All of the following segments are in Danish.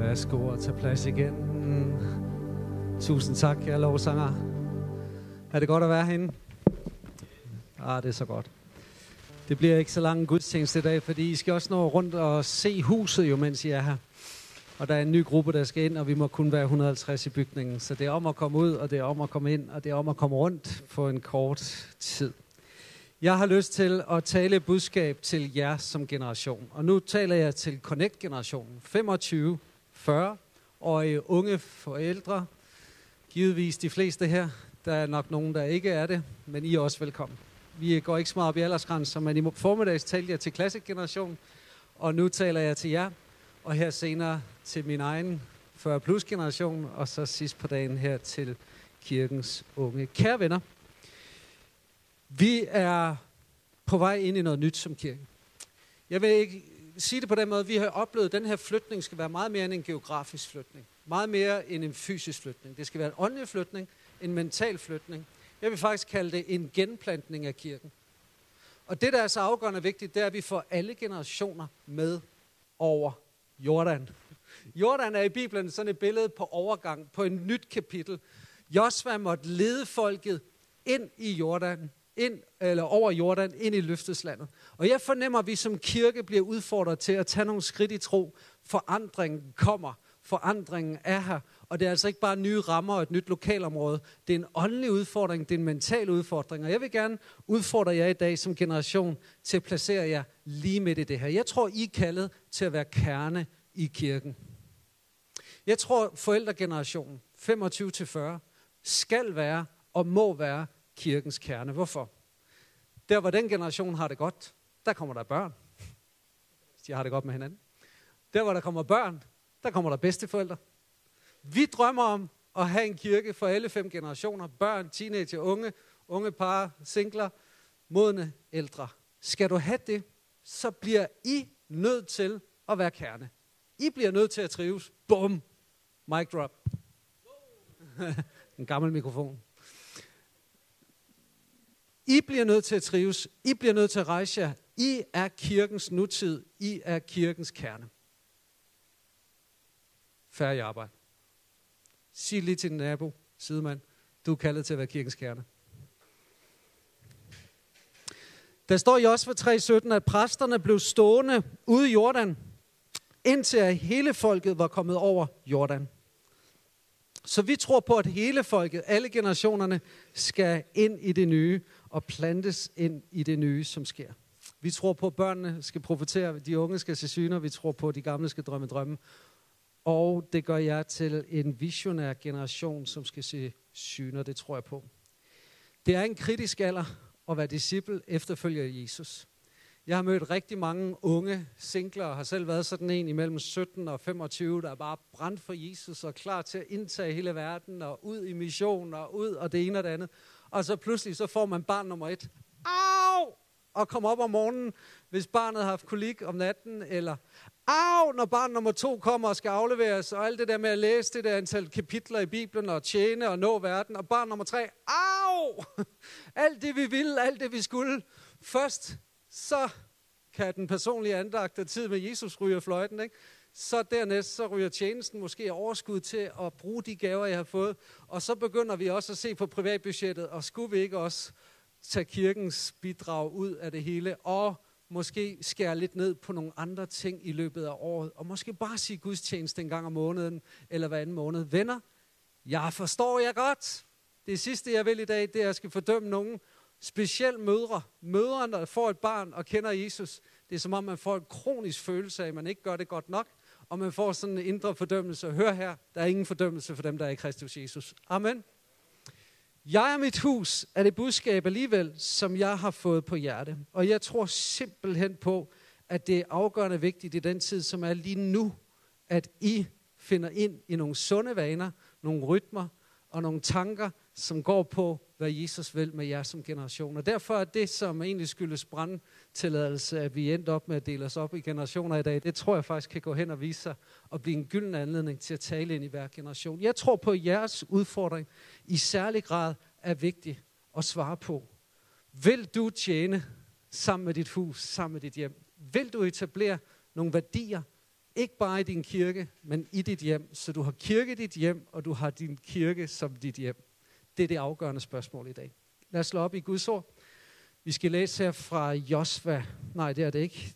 Værsgo og tage plads igen. Tusind tak, jeg lovsanger. Er det godt at være herinde? Ah, det er så godt. Det bliver ikke så lang gudstjeneste i dag, fordi I skal også nå rundt og se huset jo, mens I er her. Og der er en ny gruppe, der skal ind, og vi må kun være 150 i bygningen. Så det er om at komme ud, og det er om at komme ind, og det er om at komme rundt på en kort tid. Jeg har lyst til at tale et budskab til jer som generation. Og nu taler jeg til Connect-generationen. 25, 40 og øh, unge forældre. Givetvis de fleste her. Der er nok nogen, der ikke er det, men I er også velkommen. Vi går ikke så meget op i aldersgrænser, men i formiddags talte jeg til klassikgeneration, og nu taler jeg til jer, og her senere til min egen 40 plus generation, og så sidst på dagen her til kirkens unge. Kære venner, vi er på vej ind i noget nyt som kirke. Jeg vil ikke sige det på den måde, vi har oplevet, at den her flytning skal være meget mere end en geografisk flytning. Meget mere end en fysisk flytning. Det skal være en åndelig flytning, en mental flytning. Jeg vil faktisk kalde det en genplantning af kirken. Og det, der er så afgørende vigtigt, det er, at vi får alle generationer med over Jordan. Jordan er i Bibelen sådan et billede på overgang, på et nyt kapitel. Josva måtte lede folket ind i Jordan, ind, eller over Jordan, ind i løfteslandet. Og jeg fornemmer, at vi som kirke bliver udfordret til at tage nogle skridt i tro. Forandringen kommer. Forandringen er her. Og det er altså ikke bare nye rammer og et nyt lokalområde. Det er en åndelig udfordring, det er en mental udfordring. Og jeg vil gerne udfordre jer i dag som generation til at placere jer lige midt i det her. Jeg tror, I er kaldet til at være kerne i kirken. Jeg tror, forældregenerationen, 25-40, skal være og må være kirkens kerne. Hvorfor? Der, hvor den generation har det godt, der kommer der børn. De har det godt med hinanden. Der, hvor der kommer børn, der kommer der bedsteforældre. Vi drømmer om at have en kirke for alle fem generationer. Børn, teenager, unge, unge par, singler, modne, ældre. Skal du have det, så bliver I nødt til at være kerne. I bliver nødt til at trives. Bum! Mic drop. en gammel mikrofon. I bliver nødt til at trives. I bliver nødt til at rejse jer. I er kirkens nutid. I er kirkens kerne. Færdig arbejde. Sig lige til din nabo, sidemand, du er kaldet til at være kirkens kerne. Der står i Josva 3.17, at præsterne blev stående ude i Jordan, indtil at hele folket var kommet over Jordan. Så vi tror på, at hele folket, alle generationerne, skal ind i det nye og plantes ind i det nye, som sker. Vi tror på, at børnene skal profitere, de unge skal se syner, vi tror på, at de gamle skal drømme drømme. Og det gør jeg til en visionær generation, som skal se syner, det tror jeg på. Det er en kritisk alder at være disciple, efterfølger Jesus. Jeg har mødt rigtig mange unge singler, og har selv været sådan en imellem 17 og 25, der er bare brændt for Jesus og klar til at indtage hele verden og ud i mission og ud og det ene og det andet. Og så pludselig så får man barn nummer et. Au! Og kommer op om morgenen, hvis barnet har haft kolik om natten, eller Au, når barn nummer to kommer og skal afleveres, og alt det der med at læse det der antal kapitler i Bibelen, og tjene og nå verden, og barn nummer tre, au! Alt det vi ville, alt det vi skulle. Først så kan den personlige andagt af tid med Jesus ryge fløjten, ikke? Så dernæst så ryger tjenesten måske overskud til at bruge de gaver, jeg har fået. Og så begynder vi også at se på privatbudgettet, og skulle vi ikke også tage kirkens bidrag ud af det hele, og måske skære lidt ned på nogle andre ting i løbet af året, og måske bare sige gudstjeneste en gang om måneden, eller hver anden måned. Venner, jeg forstår jer godt. Det sidste, jeg vil i dag, det er, at jeg skal fordømme nogen, specielt mødre. Mødre, der får et barn og kender Jesus, det er som om, man får en kronisk følelse af, at man ikke gør det godt nok, og man får sådan en indre fordømmelse. Hør her, der er ingen fordømmelse for dem, der er i Kristus Jesus. Amen. Jeg og mit hus er det budskab alligevel, som jeg har fået på hjerte. Og jeg tror simpelthen på, at det er afgørende vigtigt i den tid, som er lige nu, at I finder ind i nogle sunde vaner, nogle rytmer og nogle tanker, som går på, hvad Jesus vil med jer som generation. Og derfor er det, som egentlig skyldes brandtilladelse, at vi endte op med at dele os op i generationer i dag, det tror jeg faktisk kan gå hen og vise sig og blive en gylden anledning til at tale ind i hver generation. Jeg tror på, at jeres udfordring i særlig grad er vigtig at svare på. Vil du tjene sammen med dit hus, sammen med dit hjem? Vil du etablere nogle værdier Ikke bare i din kirke, men i dit hjem. Så du har kirke i dit hjem, og du har din kirke som dit hjem. Det er det afgørende spørgsmål i dag. Lad os slå op i Guds ord. Vi skal læse her fra Josva. Nej, det er det ikke.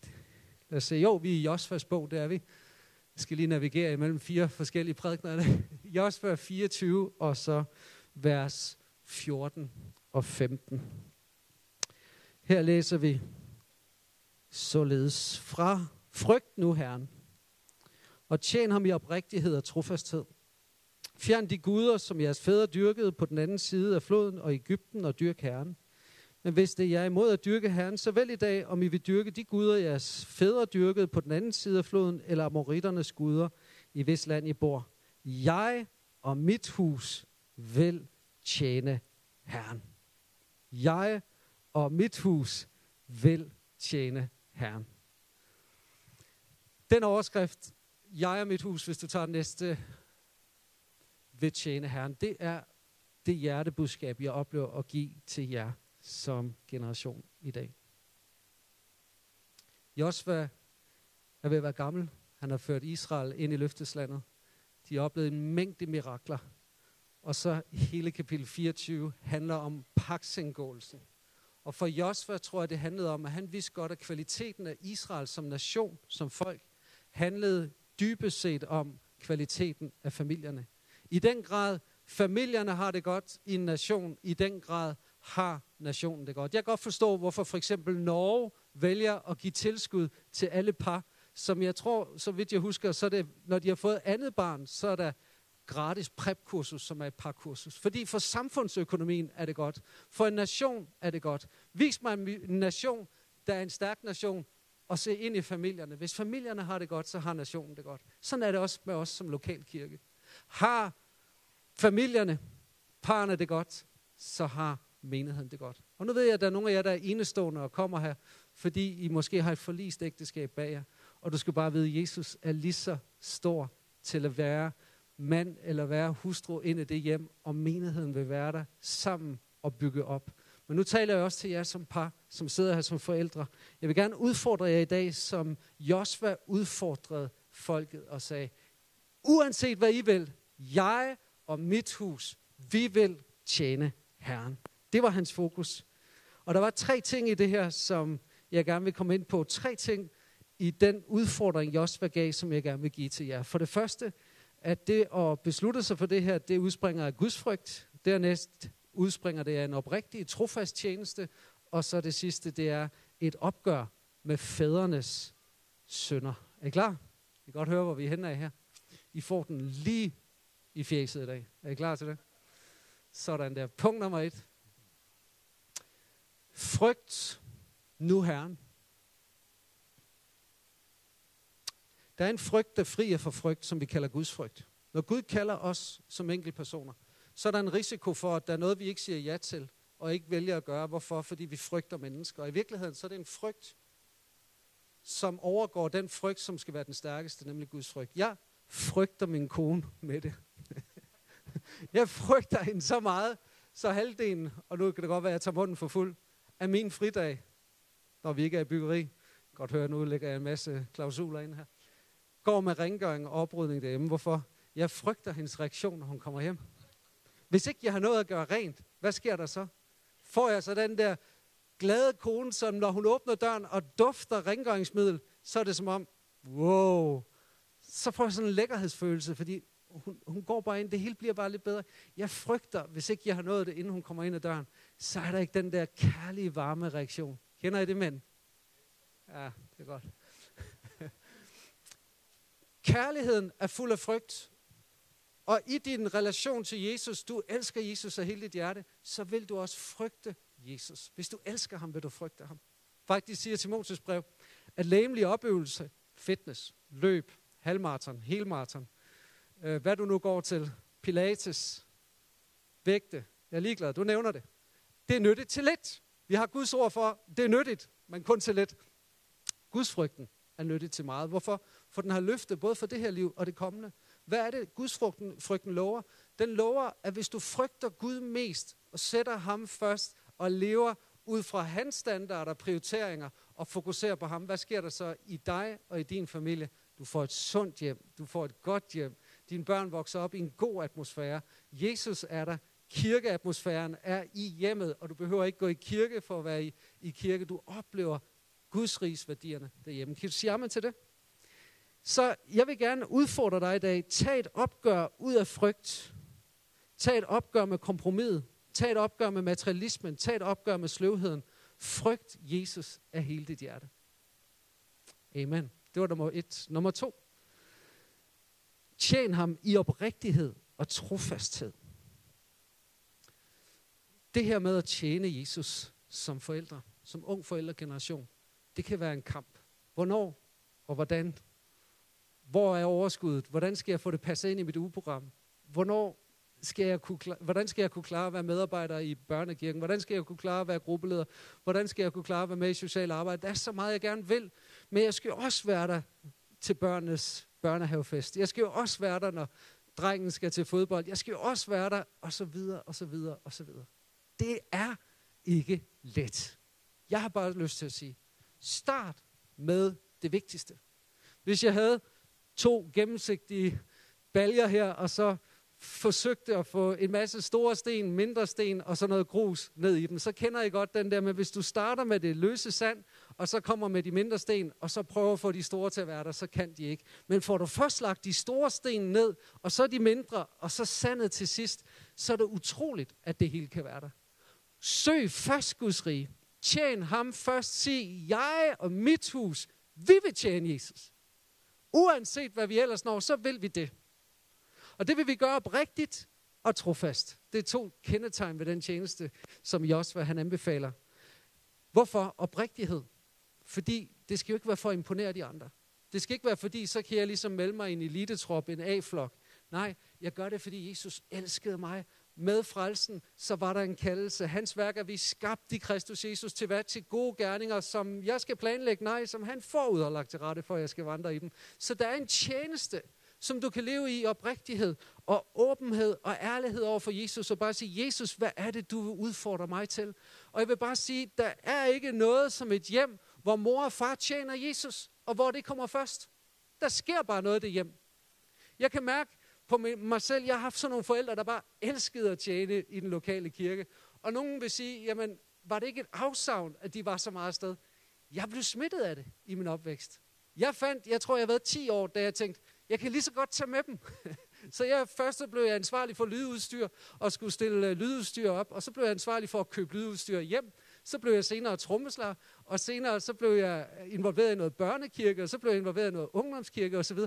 Lad os se. Jo, vi er i Josvas bog, det er vi. Jeg skal lige navigere imellem fire forskellige prædikner. Josva 24, og så vers 14 og 15. Her læser vi således fra frygt nu Herren, og tjen ham i oprigtighed og trofasthed. Fjern de guder, som jeres fædre dyrkede på den anden side af floden og Ægypten og dyrk Herren. Men hvis det er imod at dyrke Herren, så vel i dag, om I vil dyrke de guder, jeres fædre dyrkede på den anden side af floden, eller amoritternes guder, i hvis land I bor. Jeg og mit hus vil tjene Herren. Jeg og mit hus vil tjene Herren. Den overskrift, jeg og mit hus, hvis du tager næste, vil tjene Herren, det er det hjertebudskab, jeg oplever at give til jer som generation i dag. Josva er ved at være gammel. Han har ført Israel ind i løfteslandet. De har oplevet en mængde mirakler. Og så hele kapitel 24 handler om paksindgåelsen. Og for Josva tror jeg, det handlede om, at han vidste godt, at kvaliteten af Israel som nation, som folk, handlede dybest set om kvaliteten af familierne. I den grad, familierne har det godt i en nation, i den grad har nationen det godt. Jeg kan godt forstå, hvorfor for eksempel Norge vælger at give tilskud til alle par, som jeg tror, så vidt jeg husker, så er det, når de har fået andet barn, så er der gratis prepkursus, som er et parkursus. Fordi for samfundsøkonomien er det godt. For en nation er det godt. Vis mig en nation, der er en stærk nation, og se ind i familierne. Hvis familierne har det godt, så har nationen det godt. Sådan er det også med os som lokalkirke. Har familierne, parerne det godt, så har menigheden det godt. Og nu ved jeg, at der er nogle af jer, der er enestående og kommer her, fordi I måske har et forlist ægteskab bag jer. Og du skal bare vide, at Jesus er lige så stor til at være mand eller være hustru ind i det hjem, og menigheden vil være der sammen og bygge op. Men nu taler jeg også til jer som par, som sidder her som forældre. Jeg vil gerne udfordre jer i dag, som Josva udfordrede folket og sagde, uanset hvad I vil, jeg og mit hus, vi vil tjene Herren. Det var hans fokus. Og der var tre ting i det her, som jeg gerne vil komme ind på. Tre ting i den udfordring, Josva gav, som jeg gerne vil give til jer. For det første, at det at beslutte sig for det her, det udspringer af Guds frygt. Dernæst udspringer det af en oprigtig, trofast tjeneste. Og så det sidste, det er et opgør med fædrenes sønder. Er I klar? I kan godt høre, hvor vi er henne af her. I får den lige i fjeset i dag. Er I klar til det? Sådan der. Punkt nummer et. Frygt nu Herren. Der er en frygt, der frier for frygt, som vi kalder Guds frygt. Når Gud kalder os som personer, så er der en risiko for, at der er noget, vi ikke siger ja til, og ikke vælger at gøre. Hvorfor? Fordi vi frygter mennesker. Og i virkeligheden, så er det en frygt, som overgår den frygt, som skal være den stærkeste, nemlig Guds frygt. Jeg frygter min kone med det. jeg frygter hende så meget, så halvdelen, og nu kan det godt være, at jeg tager munden for fuld, af min fridag, når vi ikke er i byggeri, godt høre, nu lægger jeg en masse klausuler ind her, går med rengøring og oprydning derhjemme. Hvorfor? Jeg frygter hendes reaktion, når hun kommer hjem. Hvis ikke jeg har noget at gøre rent, hvad sker der så? Får jeg så den der glade kone, som når hun åbner døren og dufter rengøringsmiddel, så er det som om, wow, så får jeg sådan en lækkerhedsfølelse, fordi hun, hun går bare ind, det hele bliver bare lidt bedre. Jeg frygter, hvis ikke jeg har nået det, inden hun kommer ind ad døren, så er der ikke den der kærlige, varme reaktion. Kender I det, mænd? Ja, det er godt. Kærligheden er fuld af frygt. Og i din relation til Jesus, du elsker Jesus af hele dit hjerte, så vil du også frygte Jesus. Hvis du elsker ham, vil du frygte ham. Faktisk siger Timotius brev, at læmelig opøvelse, fitness, løb, halvmarathon, helmarathon, øh, hvad du nu går til, pilates, vægte, jeg er ligeglad, du nævner det. Det er nyttigt til lidt. Vi har Guds ord for, det er nyttigt, men kun til lidt. Gudsfrygten er nyttigt til meget. Hvorfor? For den har løftet både for det her liv og det kommende. Hvad er det, Guds frygten, frygten lover? Den lover, at hvis du frygter Gud mest, og sætter ham først, og lever ud fra hans standarder og prioriteringer, og fokuserer på ham, hvad sker der så i dig og i din familie? Du får et sundt hjem. Du får et godt hjem. Dine børn vokser op i en god atmosfære. Jesus er der. Kirkeatmosfæren er i hjemmet, og du behøver ikke gå i kirke for at være i, i kirke. Du oplever Guds rigs værdierne derhjemme. Kan du sige amen til det? Så jeg vil gerne udfordre dig i dag. Tag et opgør ud af frygt. Tag et opgør med kompromiset. Tag et opgør med materialismen. Tag et opgør med sløvheden. Frygt Jesus af hele dit hjerte. Amen. Det var nummer et. Nummer to. Tjen ham i oprigtighed og trofasthed. Det her med at tjene Jesus som forældre, som ung forældregeneration, det kan være en kamp. Hvornår og hvordan? Hvor er overskuddet? Hvordan skal jeg få det passet ind i mit ugeprogram? Hvornår skal jeg kunne, hvordan skal jeg kunne klare at være medarbejder i børnekirken? Hvordan skal jeg kunne klare at være gruppeleder? Hvordan skal jeg kunne klare at være med i social arbejde? Der er så meget, jeg gerne vil, men jeg skal jo også være der til børnenes børnehavefest. Jeg skal jo også være der, når drengen skal til fodbold. Jeg skal jo også være der, og så videre, og så videre, og så videre. Det er ikke let. Jeg har bare lyst til at sige, start med det vigtigste. Hvis jeg havde to gennemsigtige baljer her, og så forsøgte at få en masse store sten, mindre sten og så noget grus ned i dem, så kender I godt den der med, hvis du starter med det løse sand, og så kommer med de mindre sten, og så prøver at få de store til at være der, så kan de ikke. Men får du først lagt de store sten ned, og så de mindre, og så sandet til sidst, så er det utroligt, at det hele kan være der. Søg først Guds rige. Tjen ham først. Sig, jeg og mit hus, vi vil tjene Jesus. Uanset hvad vi ellers når, så vil vi det. Og det vil vi gøre oprigtigt og trofast. Det er to kendetegn ved den tjeneste, som Josva han anbefaler. Hvorfor oprigtighed? Fordi det skal jo ikke være for at imponere de andre. Det skal ikke være fordi, så kan jeg ligesom melde mig i en elitetrop, en A-flok. Nej, jeg gør det, fordi Jesus elskede mig. Med frelsen, så var der en kaldelse. Hans værk er vi skabt i Kristus Jesus til hvad? Til gode gerninger, som jeg skal planlægge. Nej, som han forud har lagt til rette for, at jeg skal vandre i dem. Så der er en tjeneste, som du kan leve i oprigtighed og åbenhed og ærlighed over for Jesus, og bare sige, Jesus, hvad er det, du vil udfordre mig til? Og jeg vil bare sige, der er ikke noget som et hjem, hvor mor og far tjener Jesus, og hvor det kommer først. Der sker bare noget det hjem. Jeg kan mærke på mig selv, jeg har haft sådan nogle forældre, der bare elskede at tjene i den lokale kirke. Og nogen vil sige, jamen, var det ikke et afsavn, at de var så meget sted? Jeg blev smittet af det i min opvækst. Jeg fandt, jeg tror, jeg har været 10 år, da jeg tænkte, jeg kan lige så godt tage med dem. så jeg først så blev jeg ansvarlig for lydudstyr og skulle stille øh, lydudstyr op, og så blev jeg ansvarlig for at købe lydudstyr hjem. Så blev jeg senere trommeslager, og senere så blev jeg øh, involveret i noget børnekirke, og så blev jeg involveret i noget ungdomskirke osv.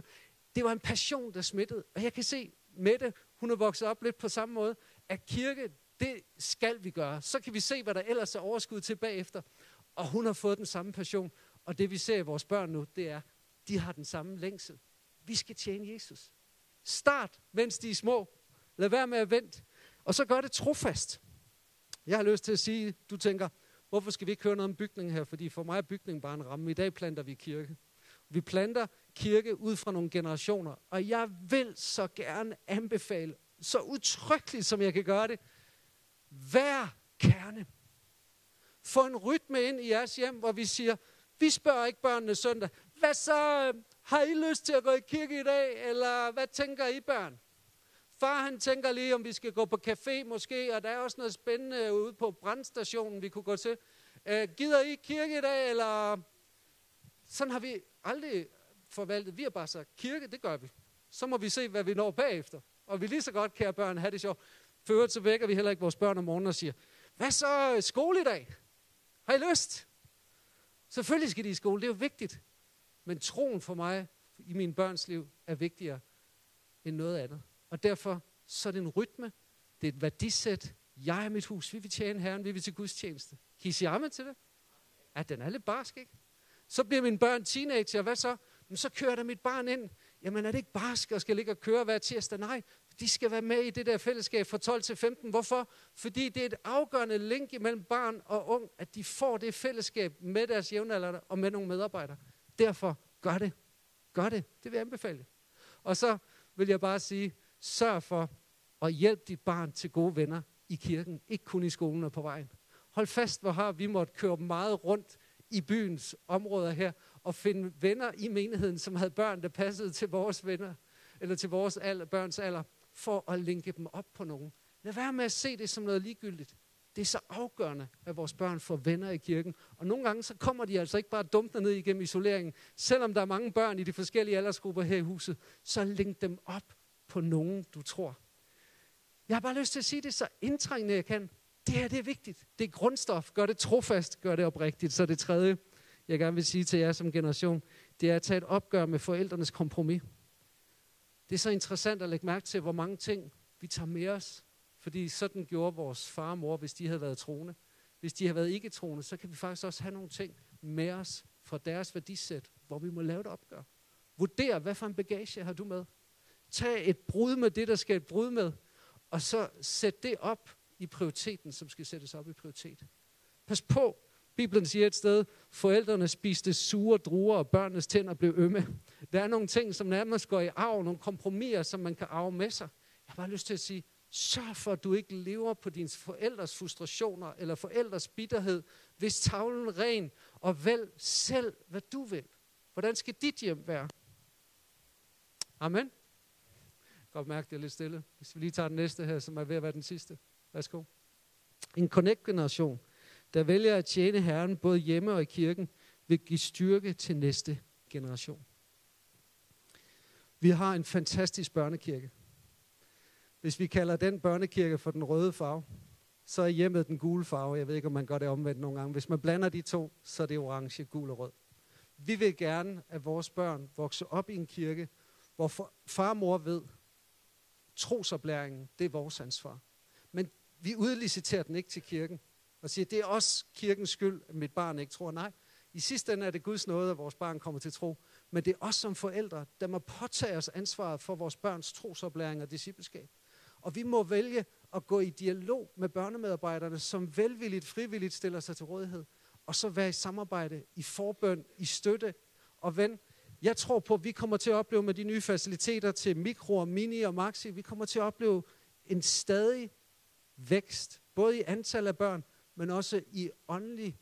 Det var en passion, der smittede. Og jeg kan se, Mette, hun er vokset op lidt på samme måde, at kirke, det skal vi gøre. Så kan vi se, hvad der ellers er overskud til bagefter. Og hun har fået den samme passion. Og det vi ser i vores børn nu, det er, de har den samme længsel. Vi skal tjene Jesus. Start, mens de er små. Lad være med at vente. Og så gør det trofast. Jeg har lyst til at sige, du tænker, hvorfor skal vi ikke høre noget om bygningen her? Fordi for mig er bygningen bare en ramme. I dag planter vi kirke. Vi planter kirke ud fra nogle generationer. Og jeg vil så gerne anbefale, så utryggeligt som jeg kan gøre det, vær kerne. Få en rytme ind i jeres hjem, hvor vi siger, vi spørger ikke børnene søndag, hvad så, har I lyst til at gå i kirke i dag, eller hvad tænker I børn? Far han tænker lige, om vi skal gå på café måske, og der er også noget spændende ude på brandstationen, vi kunne gå til. Øh, gider I kirke i dag, eller... Sådan har vi aldrig forvaltet. Vi har bare sagt, kirke, det gør vi. Så må vi se, hvad vi når bagefter. Og vi lige så godt, kære børn, have det sjovt. Før så vækker vi heller ikke vores børn om morgenen og siger, hvad så skole i dag? Har I lyst? Selvfølgelig skal de i skole, det er jo vigtigt. Men troen for mig i mine børns liv er vigtigere end noget andet. Og derfor så er det en rytme, det er et værdisæt. Jeg er mit hus, vi vil tjene Herren, vi vil til Guds tjeneste. Kan I sige amen til det? Ja, den er lidt barsk, ikke? Så bliver mine børn teenager, hvad så? Men så kører der mit barn ind. Jamen er det ikke barsk og skal ligge og køre hver tirsdag? Nej, de skal være med i det der fællesskab fra 12 til 15. Hvorfor? Fordi det er et afgørende link imellem barn og ung, at de får det fællesskab med deres jævnaldrende og med nogle medarbejdere. Derfor gør det. Gør det. Det vil jeg anbefale. Og så vil jeg bare sige, sørg for at hjælpe dit barn til gode venner i kirken, ikke kun i skolen og på vejen. Hold fast, hvor har vi måtte køre meget rundt i byens områder her, og finde venner i menigheden, som havde børn, der passede til vores venner, eller til vores alder, børns alder, for at linke dem op på nogen. Lad være med at se det som noget ligegyldigt. Det er så afgørende, at vores børn får venner i kirken. Og nogle gange så kommer de altså ikke bare dumpende ned igennem isoleringen. Selvom der er mange børn i de forskellige aldersgrupper her i huset, så link dem op på nogen, du tror. Jeg har bare lyst til at sige det så indtrængende, jeg kan. Det her, det er vigtigt. Det er grundstof. Gør det trofast. Gør det oprigtigt. Så det tredje, jeg gerne vil sige til jer som generation, det er at tage et opgør med forældrenes kompromis. Det er så interessant at lægge mærke til, hvor mange ting vi tager med os. Fordi sådan gjorde vores far og mor, hvis de havde været troende. Hvis de havde været ikke troende, så kan vi faktisk også have nogle ting med os fra deres værdisæt, hvor vi må lave et opgør. Vurder, hvad for en bagage har du med. Tag et brud med det, der skal et brud med, og så sæt det op i prioriteten, som skal sættes op i prioritet. Pas på, Bibelen siger et sted, forældrene spiste sure druer, og børnenes tænder blev ømme. Der er nogle ting, som nærmest går i arv, nogle kompromiser, som man kan arve med sig. Jeg har bare lyst til at sige, sørg for, at du ikke lever på dine forældres frustrationer eller forældres bitterhed. Hvis tavlen ren, og vælg selv, hvad du vil. Hvordan skal dit hjem være? Amen. Godt mærke, det er lidt stille. Hvis vi lige tager den næste her, som er ved at være den sidste. Værsgo. En connect-generation, der vælger at tjene Herren både hjemme og i kirken, vil give styrke til næste generation. Vi har en fantastisk børnekirke. Hvis vi kalder den børnekirke for den røde farve, så er hjemmet den gule farve. Jeg ved ikke, om man gør det omvendt nogle gange. Hvis man blander de to, så er det orange, gul og rød. Vi vil gerne, at vores børn vokser op i en kirke, hvor far og mor ved, trosoplæringen, det er vores ansvar. Men vi udliciterer den ikke til kirken og siger, det er også kirkens skyld, at mit barn ikke tror. Nej, i sidste ende er det Guds nåde, at vores barn kommer til tro. Men det er os som forældre, der må påtage os ansvaret for vores børns trosoplæring og discipleskab. Og vi må vælge at gå i dialog med børnemedarbejderne, som velvilligt, frivilligt stiller sig til rådighed. Og så være i samarbejde, i forbøn, i støtte. Og ven, jeg tror på, at vi kommer til at opleve med de nye faciliteter til mikro, mini og maxi, vi kommer til at opleve en stadig vækst, både i antal af børn, men også i åndelig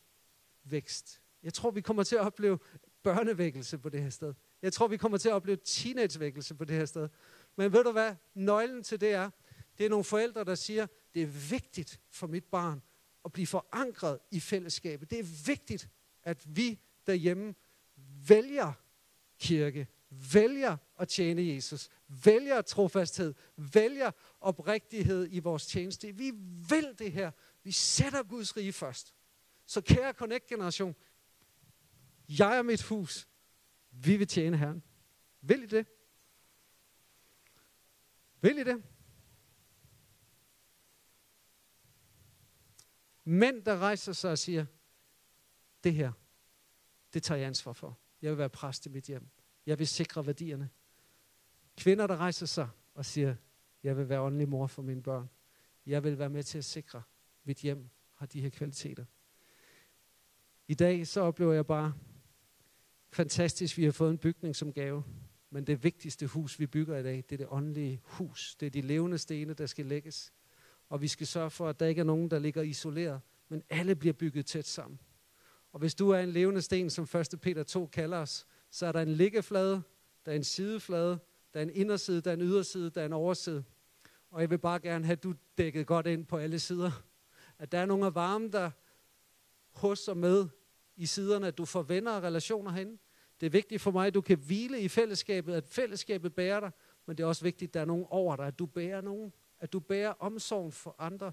vækst. Jeg tror, vi kommer til at opleve børnevækkelse på det her sted. Jeg tror, vi kommer til at opleve teenagevækkelse på det her sted. Men ved du hvad? Nøglen til det er, det er nogle forældre, der siger, det er vigtigt for mit barn at blive forankret i fællesskabet. Det er vigtigt, at vi derhjemme vælger kirke, vælger at tjene Jesus, vælger trofasthed, vælger oprigtighed i vores tjeneste. Vi vil det her. Vi sætter Guds rige først. Så kære Connect-generation, jeg og mit hus, vi vil tjene Herren. Vil I det? Vil I det? Mænd, der rejser sig og siger, det her, det tager jeg ansvar for. Jeg vil være præst i mit hjem. Jeg vil sikre værdierne. Kvinder, der rejser sig og siger, jeg vil være åndelig mor for mine børn. Jeg vil være med til at sikre, at mit hjem har de her kvaliteter. I dag så oplever jeg bare, fantastisk, vi har fået en bygning som gave. Men det vigtigste hus, vi bygger i dag, det er det åndelige hus. Det er de levende stene, der skal lægges. Og vi skal sørge for, at der ikke er nogen, der ligger isoleret, men alle bliver bygget tæt sammen. Og hvis du er en levende sten, som 1. Peter 2 kalder os, så er der en liggeflade, der er en sideflade, der er en inderside, der er en yderside, der er en overside. Og jeg vil bare gerne have, at du dækket godt ind på alle sider. At der er nogle af varme, der hos og med i siderne, at du får venner og relationer hen. Det er vigtigt for mig, at du kan hvile i fællesskabet, at fællesskabet bærer dig, men det er også vigtigt, at der er nogen over dig, at du bærer nogen, at du bærer omsorgen for andre.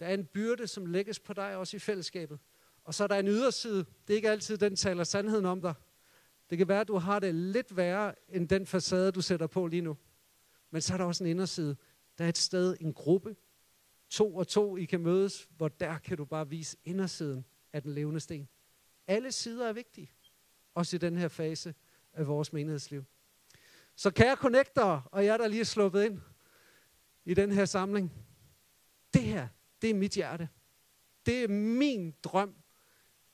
Der er en byrde, som lægges på dig også i fællesskabet. Og så er der en yderside. Det er ikke altid, den taler sandheden om dig. Det kan være, at du har det lidt værre, end den facade, du sætter på lige nu. Men så er der også en inderside. Der er et sted, en gruppe, to og to, I kan mødes, hvor der kan du bare vise indersiden af den levende sten. Alle sider er vigtige, også i den her fase af vores menighedsliv. Så kære connector, og jeg der lige er sluppet ind i den her samling, det her, det er mit hjerte. Det er min drøm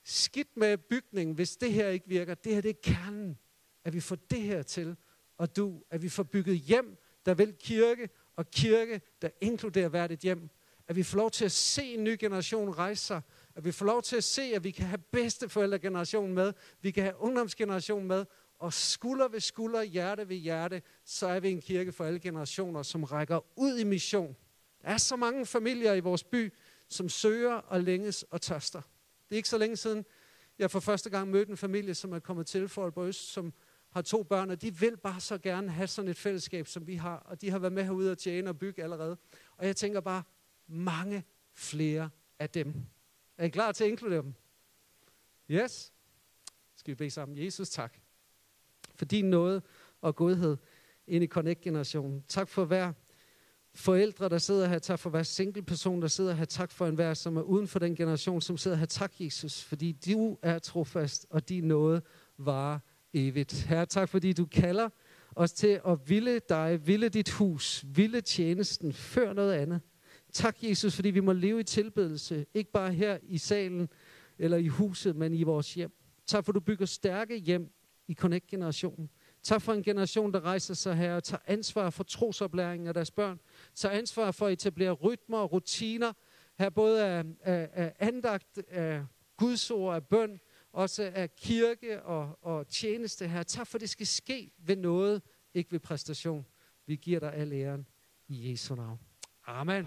skidt med bygningen, hvis det her ikke virker. Det her det er kernen, at vi får det her til, og du, at vi får bygget hjem, der vil kirke, og kirke, der inkluderer hvert et hjem. At vi får lov til at se en ny generation rejse sig, at vi får lov til at se, at vi kan have bedsteforældregenerationen med, vi kan have ungdomsgenerationen med, og skulder ved skulder, hjerte ved hjerte, så er vi en kirke for alle generationer, som rækker ud i mission. Der er så mange familier i vores by, som søger og længes og tørster. Det er ikke så længe siden, jeg for første gang mødte en familie, som er kommet til for Aalborg Øst, som har to børn, og de vil bare så gerne have sådan et fællesskab, som vi har, og de har været med herude og tjene og bygge allerede. Og jeg tænker bare, mange flere af dem. Er I klar til at inkludere dem? Yes? Skal vi bede sammen? Jesus, tak. For din nåde og godhed ind i Connect-generationen. Tak for hver forældre, der sidder her. Tak for hver single person, der sidder her. Tak for enhver, som er uden for den generation, som sidder her. Tak, Jesus, fordi du er trofast, og din nåde varer evigt. Herre, tak fordi du kalder os til at ville dig, ville dit hus, ville tjenesten før noget andet. Tak, Jesus, fordi vi må leve i tilbedelse, ikke bare her i salen eller i huset, men i vores hjem. Tak for, du bygger stærke hjem i Connect-generationen. Tak for en generation, der rejser sig her og tager ansvar for trosoplæringen af deres børn. Tager ansvar for at etablere rytmer og rutiner. Her både af, af, af andagt, af gudsord, af bøn, også af kirke og, og tjeneste her. Tak for, det skal ske ved noget, ikke ved præstation. Vi giver dig al æren i Jesu navn. Amen.